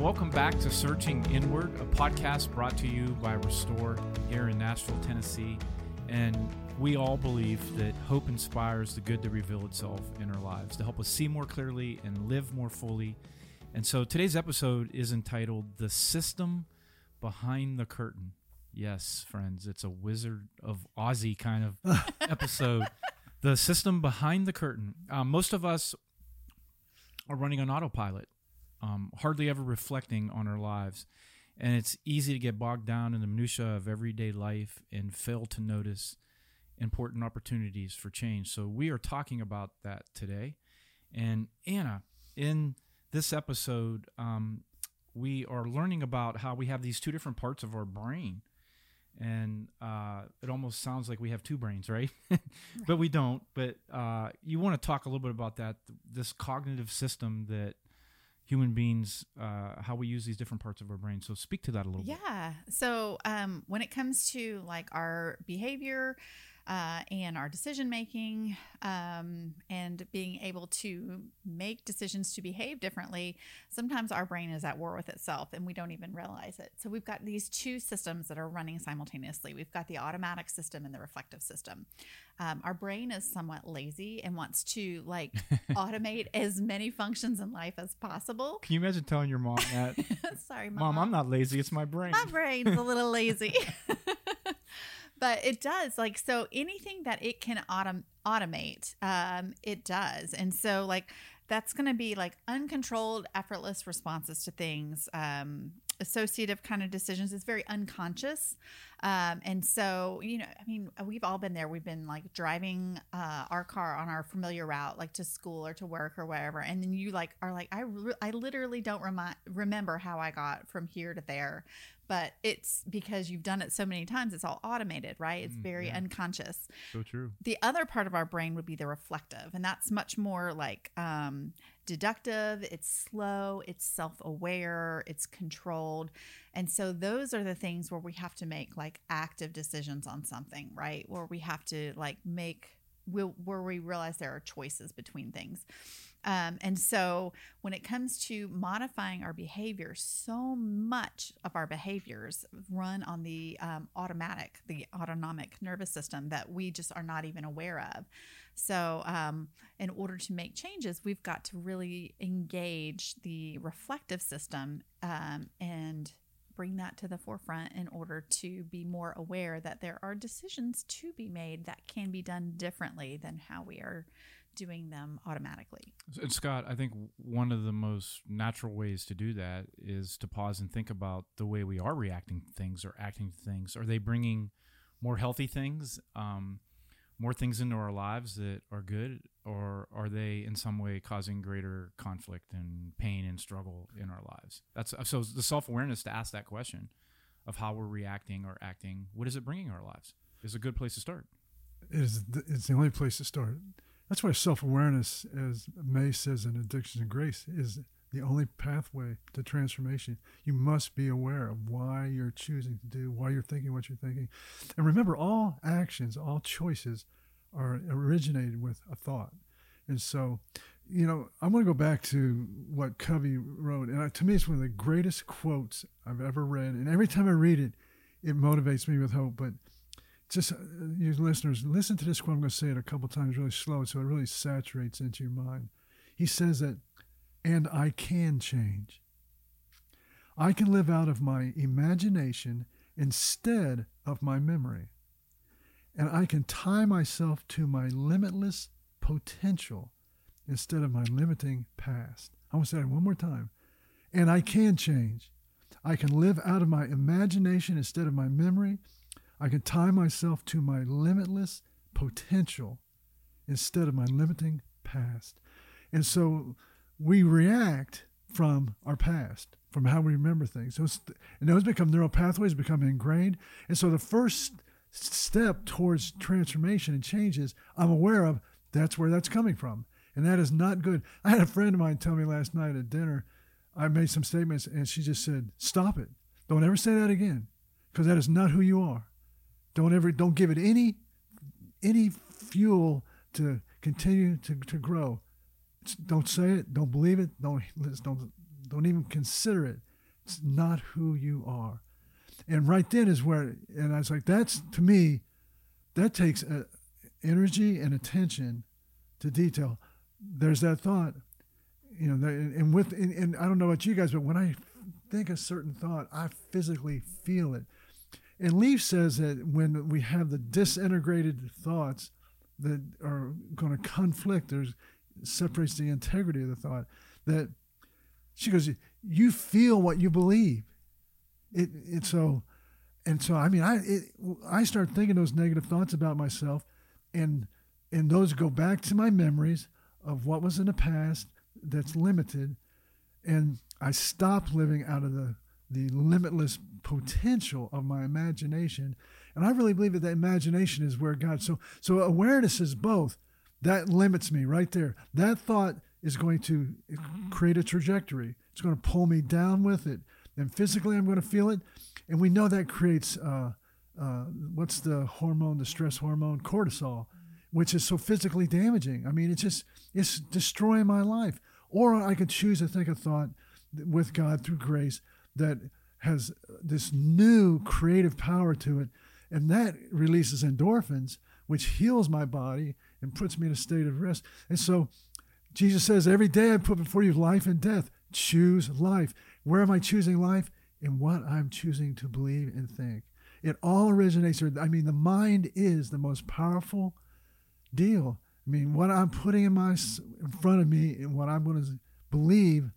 And welcome back to Searching Inward, a podcast brought to you by Restore here in Nashville, Tennessee. And we all believe that hope inspires the good to reveal itself in our lives, to help us see more clearly and live more fully. And so today's episode is entitled The System Behind the Curtain. Yes, friends, it's a Wizard of Ozzy kind of episode. The system behind the curtain. Um, most of us are running on autopilot um, hardly ever reflecting on our lives. And it's easy to get bogged down in the minutiae of everyday life and fail to notice important opportunities for change. So we are talking about that today. And Anna, in this episode, um, we are learning about how we have these two different parts of our brain. And uh, it almost sounds like we have two brains, right? but we don't. But uh, you want to talk a little bit about that, this cognitive system that human beings, uh, how we use these different parts of our brain. So speak to that a little yeah. bit. Yeah. So um, when it comes to like our behavior, uh, and our decision making um, and being able to make decisions to behave differently, sometimes our brain is at war with itself and we don't even realize it. So we've got these two systems that are running simultaneously. We've got the automatic system and the reflective system. Um, our brain is somewhat lazy and wants to like automate as many functions in life as possible. Can you imagine telling your mom that? Sorry, mom. Mom, I'm not lazy. It's my brain. My brain's a little lazy. but it does like so anything that it can autom- automate um, it does. And so like that's going to be like uncontrolled effortless responses to things um, associative kind of decisions. It's very unconscious. Um, and so you know i mean we've all been there. We've been like driving uh, our car on our familiar route like to school or to work or wherever. And then you like are like i, re- I literally don't remi- remember how i got from here to there but it's because you've done it so many times it's all automated right? It's Mm, very yeah. unconscious. So true. the other part of our brain would be the reflective and that's much more like um, deductive it's slow it's self-aware it's controlled. And so those are the things where we have to make like active decisions on something right? Where we have to like make where we realize there are choices between things um, and so when it comes to modifying our behavior, so much of our behaviors run on the um, automatic, the autonomic nervous system that we just are not even aware of. So, um, in order to make changes, we've got to really engage the reflective system um, and bring that to the forefront in order to be more aware that there are decisions to be made that can be done differently than how we are doing them automatically. And Scott, I think one of the most natural ways to do that is to pause and think about the way we are reacting to things or acting to things. Are they bringing more healthy things, um, more things into our lives that are good, or are they in some way causing greater conflict and pain and struggle in our lives? That's so the self awareness to ask that question of how we're reacting or acting. What is it bringing our lives? Is a good place to start. It is. th- It's the only place to start. That's why self awareness, as May says in Addictions and Grace, is the only pathway to transformation. You must be aware of why you're choosing to do, why you're thinking what you're thinking. And remember, all actions, all choices are originated with a thought. And so, you know, I want to go back to what Covey wrote. And to me, it's one of the greatest quotes I've ever read. And every time I read it, it motivates me with hope. But just uh, you listeners, listen to this quote. I'm going to say it a couple times really slow so it really saturates into your mind. He says that, and I can change. I can live out of my imagination instead of my memory. And I can tie myself to my limitless potential instead of my limiting past. I want to say that one more time. And I can change. I can live out of my imagination instead of my memory. I can tie myself to my limitless potential instead of my limiting past. And so we react from our past, from how we remember things. So and those become neural pathways, become ingrained. And so the first step towards transformation and change is I'm aware of that's where that's coming from. And that is not good. I had a friend of mine tell me last night at dinner, I made some statements and she just said, Stop it. Don't ever say that again. Because that is not who you are. Don't ever don't give it any any fuel to continue to, to grow. Don't say it, don't believe it, don't don't Don't even consider it. It's not who you are. And right then is where, and I was like, that's to me, that takes uh, energy and attention to detail. There's that thought, you know, that, and with, and, and I don't know about you guys, but when I think a certain thought, I physically feel it. And Leaf says that when we have the disintegrated thoughts that are going to conflict, there's separates the integrity of the thought. That she goes, you feel what you believe. It it's so, and so I mean I it, I start thinking those negative thoughts about myself, and and those go back to my memories of what was in the past that's limited, and I stop living out of the the limitless potential of my imagination. And I really believe that the imagination is where God. So so awareness is both. That limits me right there. That thought is going to create a trajectory. It's going to pull me down with it, and physically I'm going to feel it. And we know that creates uh, uh, what's the hormone, the stress hormone, cortisol, which is so physically damaging. I mean, it's just it's destroying my life. Or I could choose to think a thought with God through grace that has this new creative power to it. And that releases endorphins, which heals my body and puts me in a state of rest. And so Jesus says, Every day I put before you life and death. Choose life. Where am I choosing life? In what I'm choosing to believe and think. It all originates, I mean, the mind is the most powerful deal. I mean, what I'm putting in my in front of me and what I'm going to believe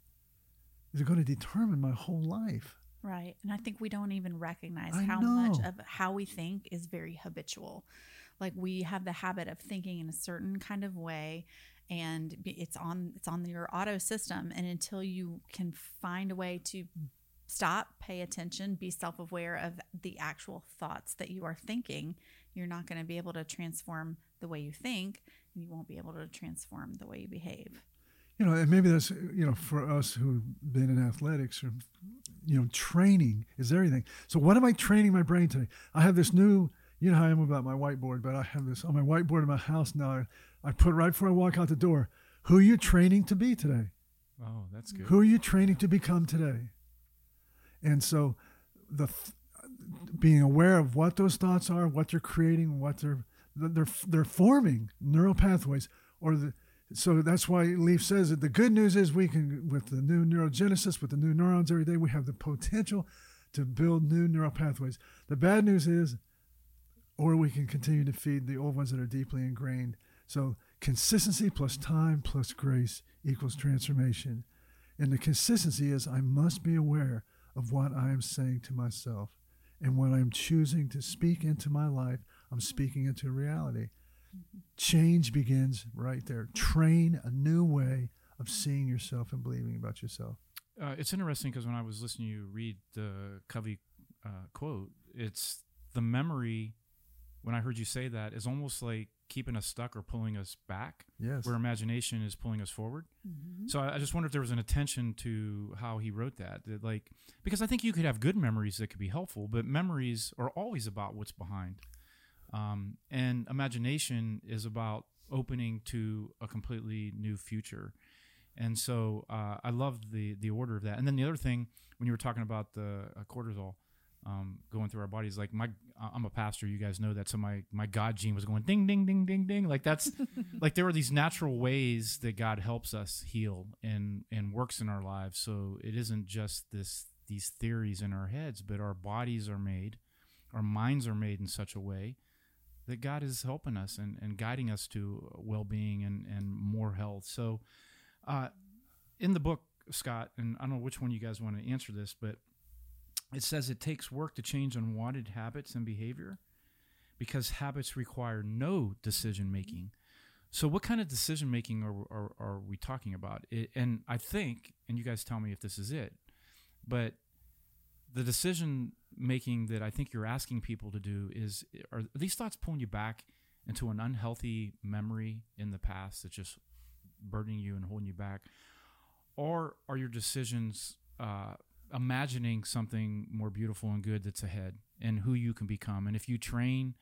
is going to determine my whole life. Right. And I think we don't even recognize I how know. much of how we think is very habitual. Like we have the habit of thinking in a certain kind of way and it's on it's on your auto system and until you can find a way to stop, pay attention, be self-aware of the actual thoughts that you are thinking, you're not going to be able to transform the way you think and you won't be able to transform the way you behave you know, and maybe that's you know for us who've been in athletics or you know, training is everything. So what am I training my brain today? I have this new, you know how I am about my whiteboard, but I have this on my whiteboard in my house now. I put right before I walk out the door. Who are you training to be today? Oh, that's good. Who are you training to become today? And so, the being aware of what those thoughts are, what they're creating, what they're they're they're forming neural pathways, or the so that's why Leaf says that the good news is we can, with the new neurogenesis, with the new neurons every day, we have the potential to build new neural pathways. The bad news is, or we can continue to feed the old ones that are deeply ingrained. So consistency plus time plus grace equals transformation. And the consistency is I must be aware of what I am saying to myself. And when I'm choosing to speak into my life, I'm speaking into reality. Change begins right there. Train a new way of seeing yourself and believing about yourself. Uh, it's interesting because when I was listening to you read the Covey uh, quote, it's the memory. When I heard you say that, is almost like keeping us stuck or pulling us back. Yes. Where imagination is pulling us forward. Mm-hmm. So I, I, just wonder if there was an attention to how he wrote that. that. Like, because I think you could have good memories that could be helpful, but memories are always about what's behind. Um, and imagination is about opening to a completely new future. And so uh, I love the the order of that. And then the other thing, when you were talking about the uh, cortisol um, going through our bodies, like my I'm a pastor, you guys know that. So my my God gene was going ding ding ding ding ding. Like that's like there are these natural ways that God helps us heal and and works in our lives. So it isn't just this these theories in our heads, but our bodies are made, our minds are made in such a way that God is helping us and, and guiding us to well being and, and more health. So, uh, in the book, Scott, and I don't know which one you guys want to answer this, but it says it takes work to change unwanted habits and behavior because habits require no decision making. So, what kind of decision making are, are, are, we talking about? It, and I think, and you guys tell me if this is it, but the decision making that I think you're asking people to do is are these thoughts pulling you back into an unhealthy memory in the past that's just burdening you and holding you back? Or are your decisions uh, imagining something more beautiful and good that's ahead and who you can become? And if you train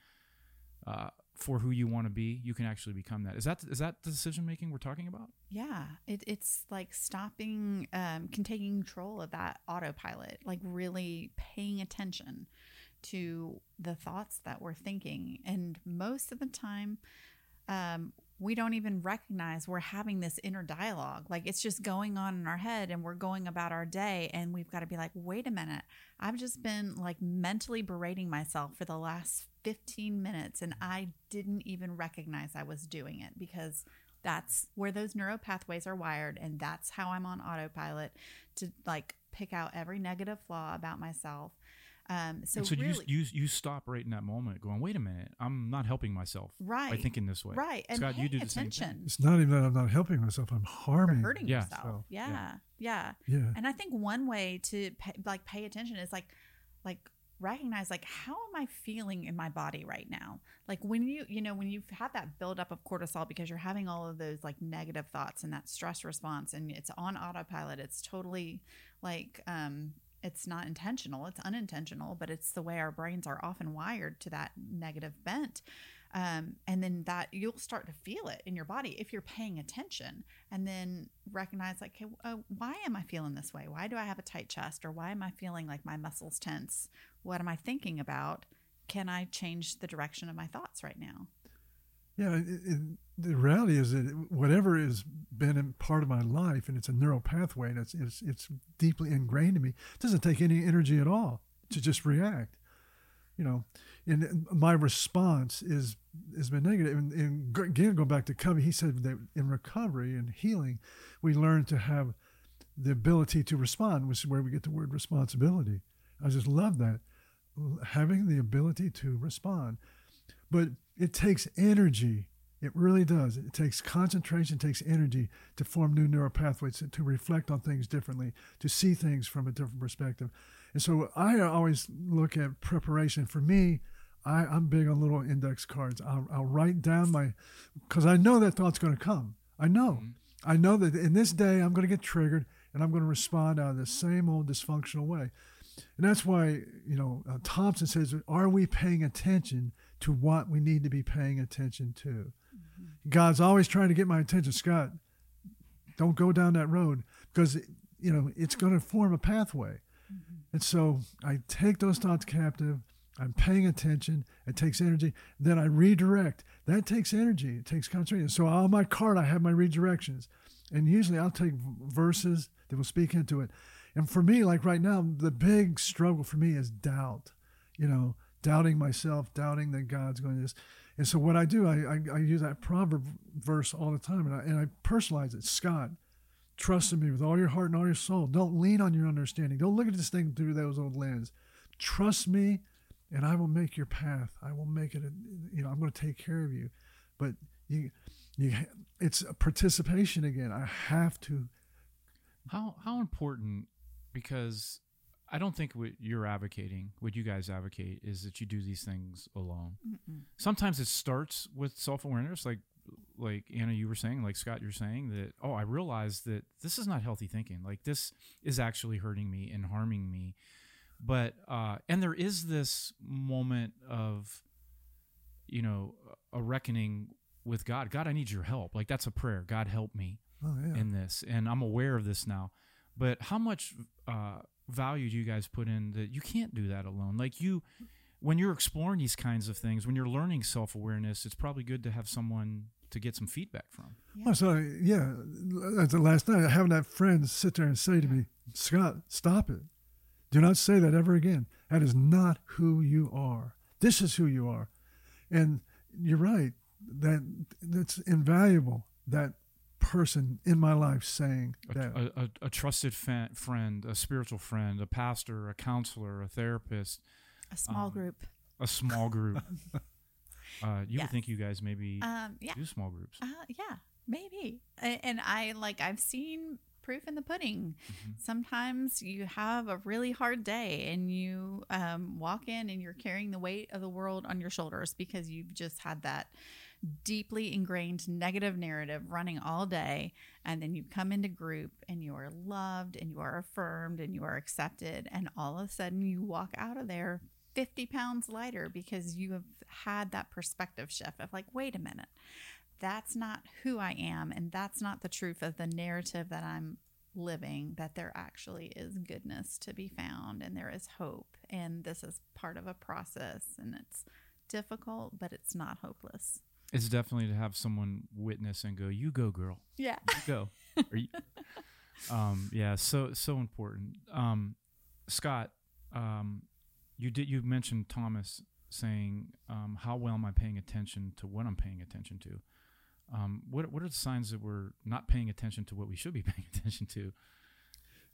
uh, for who you want to be, you can actually become that. Is that is that the decision making we're talking about? Yeah, it, it's like stopping, um, can taking control of that autopilot, like really paying attention to the thoughts that we're thinking. And most of the time, um, we don't even recognize we're having this inner dialogue. Like it's just going on in our head and we're going about our day. And we've got to be like, wait a minute. I've just been like mentally berating myself for the last 15 minutes and I didn't even recognize I was doing it because that's where those neural pathways are wired. And that's how I'm on autopilot to like pick out every negative flaw about myself um, so, and so really, you, you you stop right in that moment, going, "Wait a minute, I'm not helping myself right by thinking this way." Right, and Scott, you do the attention. same thing. It's not even that I'm not helping myself; I'm harming, You're hurting Yeah. yourself. So, yeah, yeah, Yeah, And I think one way to pay, like pay attention is like like recognize like how am I feeling in my body right now? Like when you you know when you've had that buildup of cortisol because you're having all of those like negative thoughts and that stress response and it's on autopilot. It's totally like um it's not intentional it's unintentional but it's the way our brains are often wired to that negative bent um, and then that you'll start to feel it in your body if you're paying attention and then recognize like okay, uh, why am i feeling this way why do i have a tight chest or why am i feeling like my muscles tense what am i thinking about can i change the direction of my thoughts right now yeah. It, it, the reality is that whatever has been part of my life, and it's a neural pathway, and it's it's it's deeply ingrained in me. It doesn't take any energy at all to just react. You know, and my response is has been negative. And, and again, going back to Covey. He said that in recovery and healing, we learn to have the ability to respond, which is where we get the word responsibility. I just love that having the ability to respond, but it takes energy it really does. It takes concentration, it takes energy to form new neural pathways, to reflect on things differently, to see things from a different perspective. And so I always look at preparation. For me, I, I'm big on little index cards. I'll, I'll write down my, because I know that thought's going to come. I know. Mm-hmm. I know that in this day I'm going to get triggered and I'm going to respond out of the same old dysfunctional way. And that's why, you know, uh, Thompson says, are we paying attention to what we need to be paying attention to? God's always trying to get my attention. Scott, don't go down that road because you know it's going to form a pathway. Mm-hmm. And so I take those thoughts captive. I'm paying attention. It takes energy. Then I redirect. That takes energy. It takes concentration. So on my card, I have my redirections. And usually I'll take verses that will speak into it. And for me, like right now, the big struggle for me is doubt. You know, doubting myself, doubting that God's going to this. And so what I do, I, I, I use that proverb verse all the time, and I, and I personalize it. Scott, trust in me with all your heart and all your soul. Don't lean on your understanding. Don't look at this thing through those old lens. Trust me, and I will make your path. I will make it. You know, I'm going to take care of you. But you, you, it's a participation again. I have to. How how important? Because I don't think what you're advocating, what you guys advocate, is that you do these things alone. Mm-mm. Sometimes it starts with self awareness, like like Anna, you were saying, like Scott, you're saying that. Oh, I realize that this is not healthy thinking. Like this is actually hurting me and harming me. But uh, and there is this moment of, you know, a reckoning with God. God, I need your help. Like that's a prayer. God, help me oh, yeah. in this, and I'm aware of this now. But how much uh, value do you guys put in that you can't do that alone? Like you, when you're exploring these kinds of things, when you're learning self awareness, it's probably good to have someone to get some feedback from. Yeah. Oh, so yeah, the last night having that friend sit there and say to me, Scott, stop it. Do not say that ever again. That is not who you are. This is who you are. And you're right. That that's invaluable. That person in my life saying a, that. A, a, a trusted fa- friend, a spiritual friend, a pastor, a counselor, a therapist, a small um, group, a small group. uh, you yes. would think you guys maybe um, yeah. do small groups. Uh, yeah, maybe. And I like I've seen proof in the pudding. Mm-hmm. Sometimes you have a really hard day and you um, walk in and you're carrying the weight of the world on your shoulders because you've just had that deeply ingrained negative narrative running all day. And then you come into group and you are loved and you are affirmed and you are accepted. And all of a sudden you walk out of there 50 pounds lighter because you have had that perspective shift of like, wait a minute, that's not who I am. And that's not the truth of the narrative that I'm living, that there actually is goodness to be found and there is hope. And this is part of a process and it's difficult, but it's not hopeless. It's definitely to have someone witness and go, "You go, girl. Yeah. You go." You, um, yeah, so so important. Um, Scott, um, you did you mentioned Thomas saying, um, "How well am I paying attention to what I'm paying attention to?" Um, what what are the signs that we're not paying attention to what we should be paying attention to?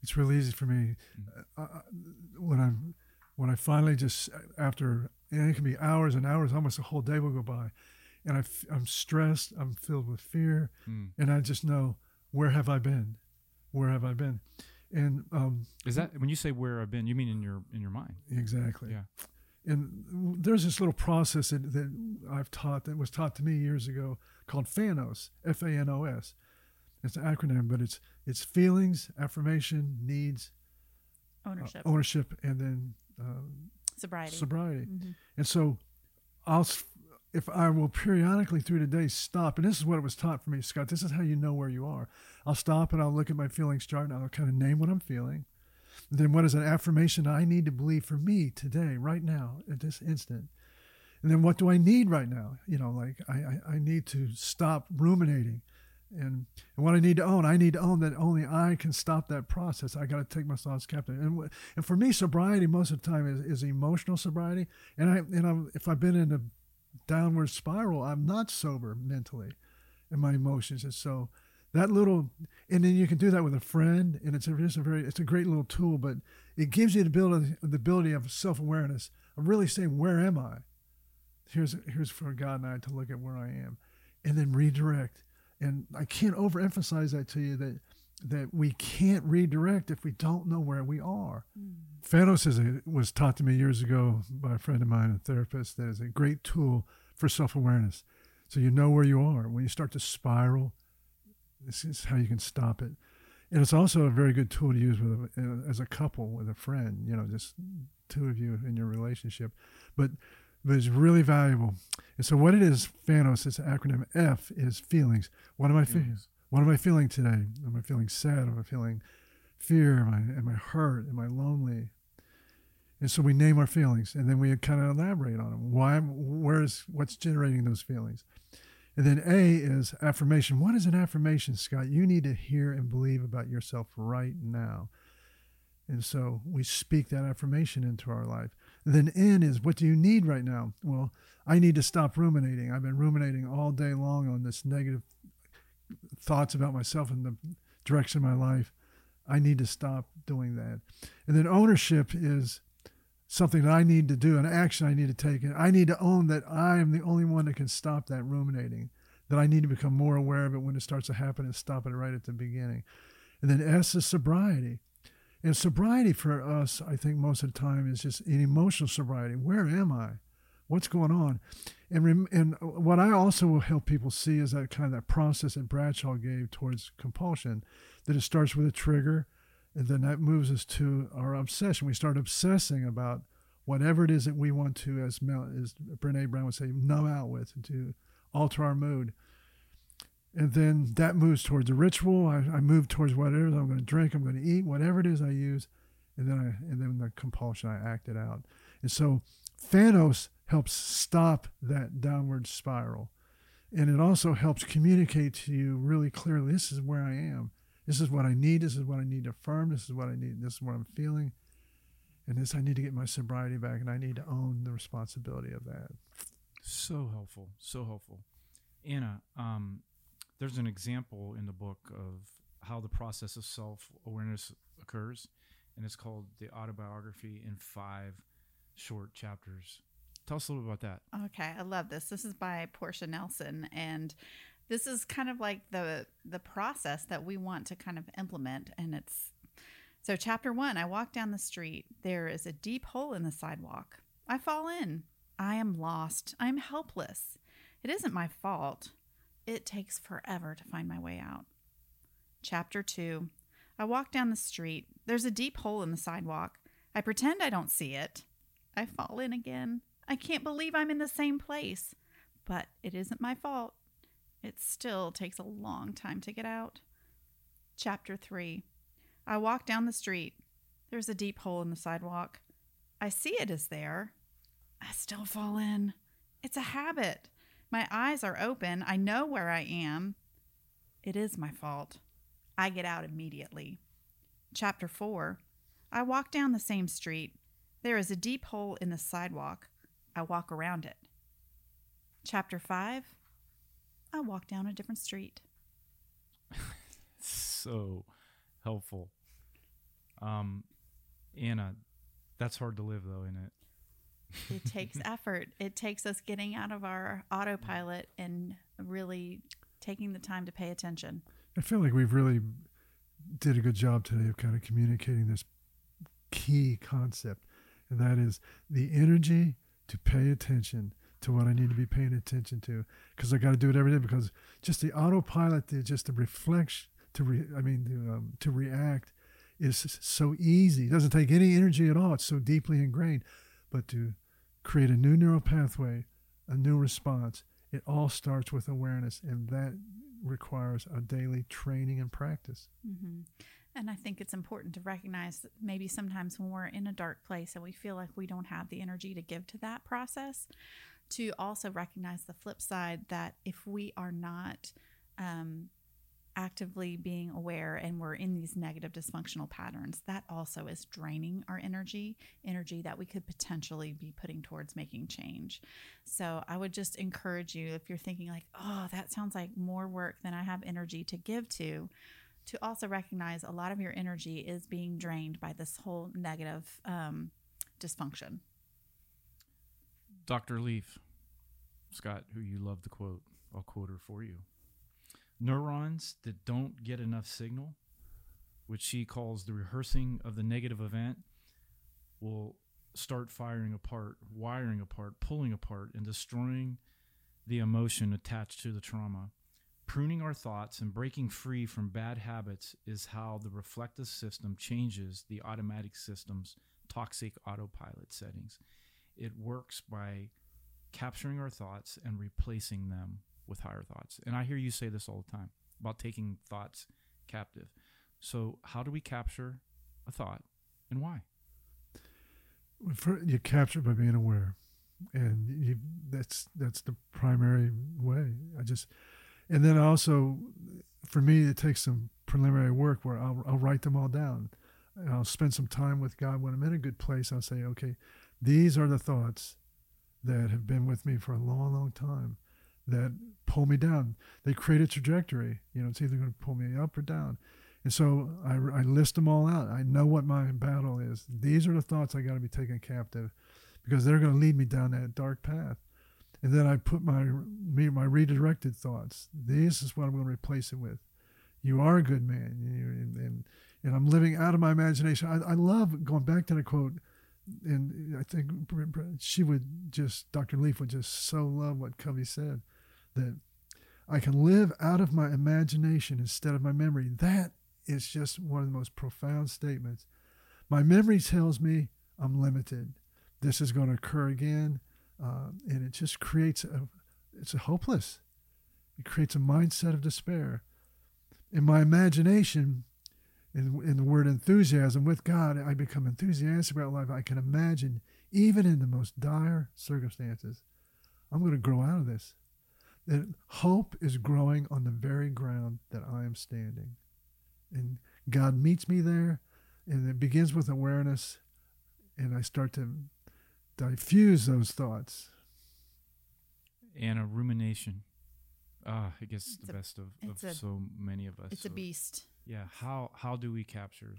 It's really easy for me uh, uh, when I'm when I finally just after and it can be hours and hours, almost a whole day will go by, and I f- I'm stressed, I'm filled with fear, Mm. and I just know where have I been, where have I been, and um, Is that when you say where I've been? You mean in your in your mind? exactly. Yeah. And there's this little process that, that I've taught that was taught to me years ago called FANOS, F A N O S. It's an acronym, but it's it's feelings, affirmation, needs, uh, Ownership, ownership, and then um, sobriety. sobriety. Mhm. And so I'll, if I will periodically through the day stop, and this is what it was taught for me, Scott, this is how you know where you are. I'll stop and I'll look at my feelings chart and I'll kind of name what I'm feeling. Then what is an affirmation I need to believe for me today, right now, at this instant? And then what do I need right now? You know, like I, I, I need to stop ruminating. And, and what I need to own, I need to own that only I can stop that process. I got to take my thoughts captive. And, and for me, sobriety most of the time is, is emotional sobriety. And I and I'm, if I've been in a downward spiral, I'm not sober mentally, and my emotions. And so that little, and then you can do that with a friend, and it's a, it's a very it's a great little tool. But it gives you the ability the ability of self awareness of really saying where am I. Here's here's for God and I to look at where I am, and then redirect. And I can't overemphasize that to you that that we can't redirect if we don't know where we are. Mm. FANOS is a, was taught to me years ago by a friend of mine, a therapist, that is a great tool for self awareness. So you know where you are. When you start to spiral, this is how you can stop it. And it's also a very good tool to use with a, as a couple with a friend. You know, just two of you in your relationship, but but it's really valuable. And so what it is, FANOS, it's an acronym. F is feelings. What am I feeling? What am I feeling today? Am I feeling sad? Am I feeling fear? Am I am I hurt? Am I lonely? And so we name our feelings, and then we kind of elaborate on them. Why? Where is what's generating those feelings? And then A is affirmation. What is an affirmation, Scott? You need to hear and believe about yourself right now. And so we speak that affirmation into our life. And then N is what do you need right now? Well, I need to stop ruminating. I've been ruminating all day long on this negative thoughts about myself and the direction of my life. I need to stop doing that. And then ownership is something that I need to do, an action I need to take. And I need to own that I am the only one that can stop that ruminating, that I need to become more aware of it when it starts to happen and stop it right at the beginning. And then S is sobriety. And sobriety for us, I think most of the time is just an emotional sobriety. Where am I? What's going on? And rem- and what I also will help people see is that kind of that process that Bradshaw gave towards compulsion, that it starts with a trigger, and then that moves us to our obsession. We start obsessing about whatever it is that we want to, as Mel, as Brene Brown would say, numb out with, to alter our mood. And then that moves towards a ritual. I, I move towards whatever I'm going to drink, I'm going to eat, whatever it is I use, and then I and then the compulsion I act it out. And so FANOS helps stop that downward spiral. And it also helps communicate to you really clearly this is where I am. This is what I need. This is what I need to affirm. This is what I need. This is what I'm feeling. And this, I need to get my sobriety back and I need to own the responsibility of that. So helpful, so helpful. Anna, um, there's an example in the book of how the process of self awareness occurs, and it's called the autobiography in five short chapters. Tell us a little bit about that. Okay, I love this. This is by Portia Nelson, and this is kind of like the the process that we want to kind of implement. And it's so chapter one. I walk down the street. There is a deep hole in the sidewalk. I fall in. I am lost. I am helpless. It isn't my fault. It takes forever to find my way out. Chapter two. I walk down the street. There's a deep hole in the sidewalk. I pretend I don't see it. I fall in again. I can't believe I'm in the same place. But it isn't my fault. It still takes a long time to get out. Chapter 3 I walk down the street. There's a deep hole in the sidewalk. I see it is there. I still fall in. It's a habit. My eyes are open. I know where I am. It is my fault. I get out immediately. Chapter 4 I walk down the same street. There is a deep hole in the sidewalk. I walk around it. Chapter 5 I walk down a different street. so helpful. Um, Anna, that's hard to live though, isn't it? It takes effort. It takes us getting out of our autopilot and really taking the time to pay attention. I feel like we've really did a good job today of kind of communicating this key concept, and that is the energy to pay attention to what I need to be paying attention to because I got to do it every day because just the autopilot, the, just the reflection, to re, I mean, to, um, to react is so easy. It doesn't take any energy at all. It's so deeply ingrained. But to create a new neural pathway, a new response, it all starts with awareness, and that requires a daily training and practice. Mm-hmm. And I think it's important to recognize that maybe sometimes when we're in a dark place and we feel like we don't have the energy to give to that process, to also recognize the flip side that if we are not um, actively being aware and we're in these negative dysfunctional patterns, that also is draining our energy, energy that we could potentially be putting towards making change. So I would just encourage you if you're thinking, like, oh, that sounds like more work than I have energy to give to, to also recognize a lot of your energy is being drained by this whole negative um, dysfunction. Dr. Leaf, Scott, who you love to quote, I'll quote her for you neurons that don't get enough signal, which she calls the rehearsing of the negative event, will start firing apart, wiring apart, pulling apart, and destroying the emotion attached to the trauma. Pruning our thoughts and breaking free from bad habits is how the reflective system changes the automatic system's toxic autopilot settings. It works by capturing our thoughts and replacing them with higher thoughts. And I hear you say this all the time about taking thoughts captive. So, how do we capture a thought and why? You capture by being aware, and you, that's that's the primary way. I just, and then also, for me, it takes some preliminary work where I'll, I'll write them all down, and I'll spend some time with God. When I'm in a good place, I'll say, okay, these are the thoughts that have been with me for a long, long time that pull me down. They create a trajectory. You know, it's either going to pull me up or down. And so I, I list them all out. I know what my battle is. These are the thoughts I got to be taken captive because they're going to lead me down that dark path. And then I put my my redirected thoughts. This is what I'm going to replace it with. You are a good man, and and, and I'm living out of my imagination. I, I love going back to the quote, and I think she would just Dr. Leaf would just so love what Covey said that I can live out of my imagination instead of my memory. That is just one of the most profound statements. My memory tells me I'm limited. This is going to occur again, uh, and it just creates a. It's a hopeless. It creates a mindset of despair. In my imagination, in, in the word enthusiasm with God, I become enthusiastic about life. I can imagine, even in the most dire circumstances, I'm going to grow out of this that hope is growing on the very ground that I am standing. And God meets me there, and it begins with awareness, and I start to diffuse those thoughts. And a rumination. Ah, I guess it's the a, best of, of a, so many of us. It's so, a beast. Yeah. How how do we capture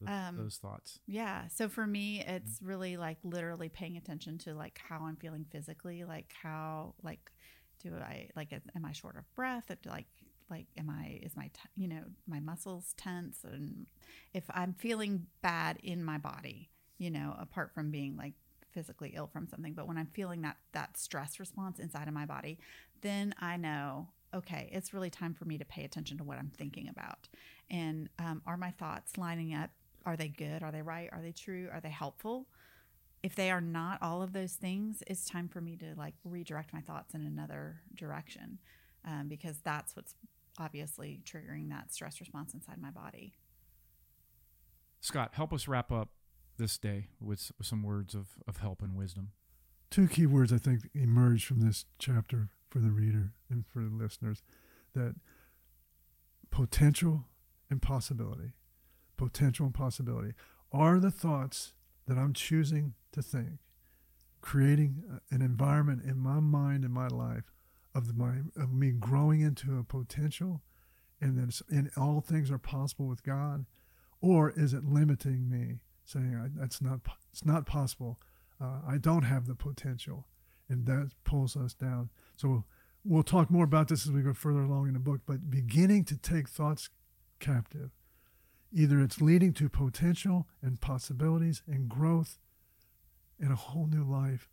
the, um, those thoughts? Yeah. So for me, it's really like literally paying attention to like how I'm feeling physically, like how like do I like am I short of breath? Like like am I is my t- you know my muscles tense and if I'm feeling bad in my body, you know, apart from being like physically ill from something, but when I'm feeling that that stress response inside of my body, then I know okay, it's really time for me to pay attention to what I'm thinking about. And um, are my thoughts lining up? Are they good? Are they right? Are they true? Are they helpful? if they are not all of those things, it's time for me to like redirect my thoughts in another direction um, because that's what's obviously triggering that stress response inside my body. Scott, help us wrap up this day with, with some words of, of help and wisdom. Two key words I think emerge from this chapter for the reader and for the listeners that potential and possibility, potential and possibility are the thoughts that I'm choosing to think, creating an environment in my mind and my life of my of me growing into a potential, and that and all things are possible with God, or is it limiting me, saying that's not it's not possible, uh, I don't have the potential, and that pulls us down. So we'll talk more about this as we go further along in the book. But beginning to take thoughts captive, either it's leading to potential and possibilities and growth in a whole new life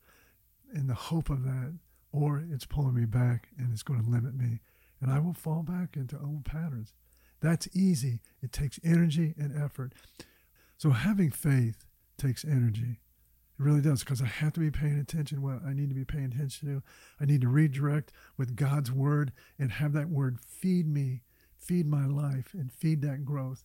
in the hope of that, or it's pulling me back and it's going to limit me, and I will fall back into old patterns. That's easy. It takes energy and effort. So having faith takes energy. It really does because I have to be paying attention what I need to be paying attention to. I need to redirect with God's word and have that word feed me, feed my life, and feed that growth.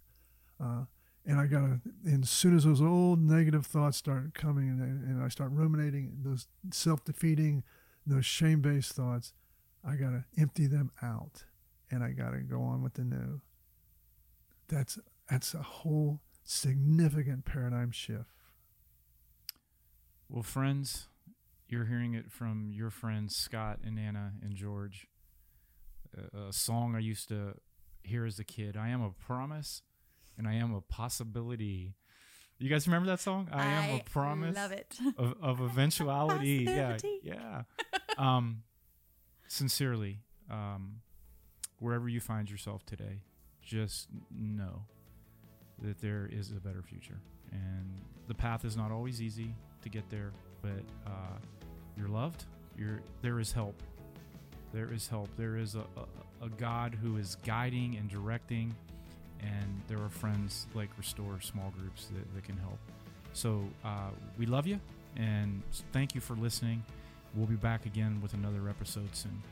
Uh, and I gotta, and as soon as those old negative thoughts start coming and, and I start ruminating, those self defeating, those shame based thoughts, I gotta empty them out and I gotta go on with the new. That's that's a whole significant paradigm shift. Well, friends, you're hearing it from your friends Scott and Anna and George. A, a song I used to hear as a kid. I am a promise and I am a possibility. You guys remember that song? I, am a promise. Love it. Of, of eventuality. yeah, yeah. Um, sincerely, um, wherever you find yourself today, just know that there is a better future, and the path is not always easy to get there, but uh, you're loved. You're there is help. There is help. There is a, a, a God who is guiding and directing and there are friends like Restore small groups that, that can help. So uh, we love you and thank you for listening. We'll be back again with another episode soon.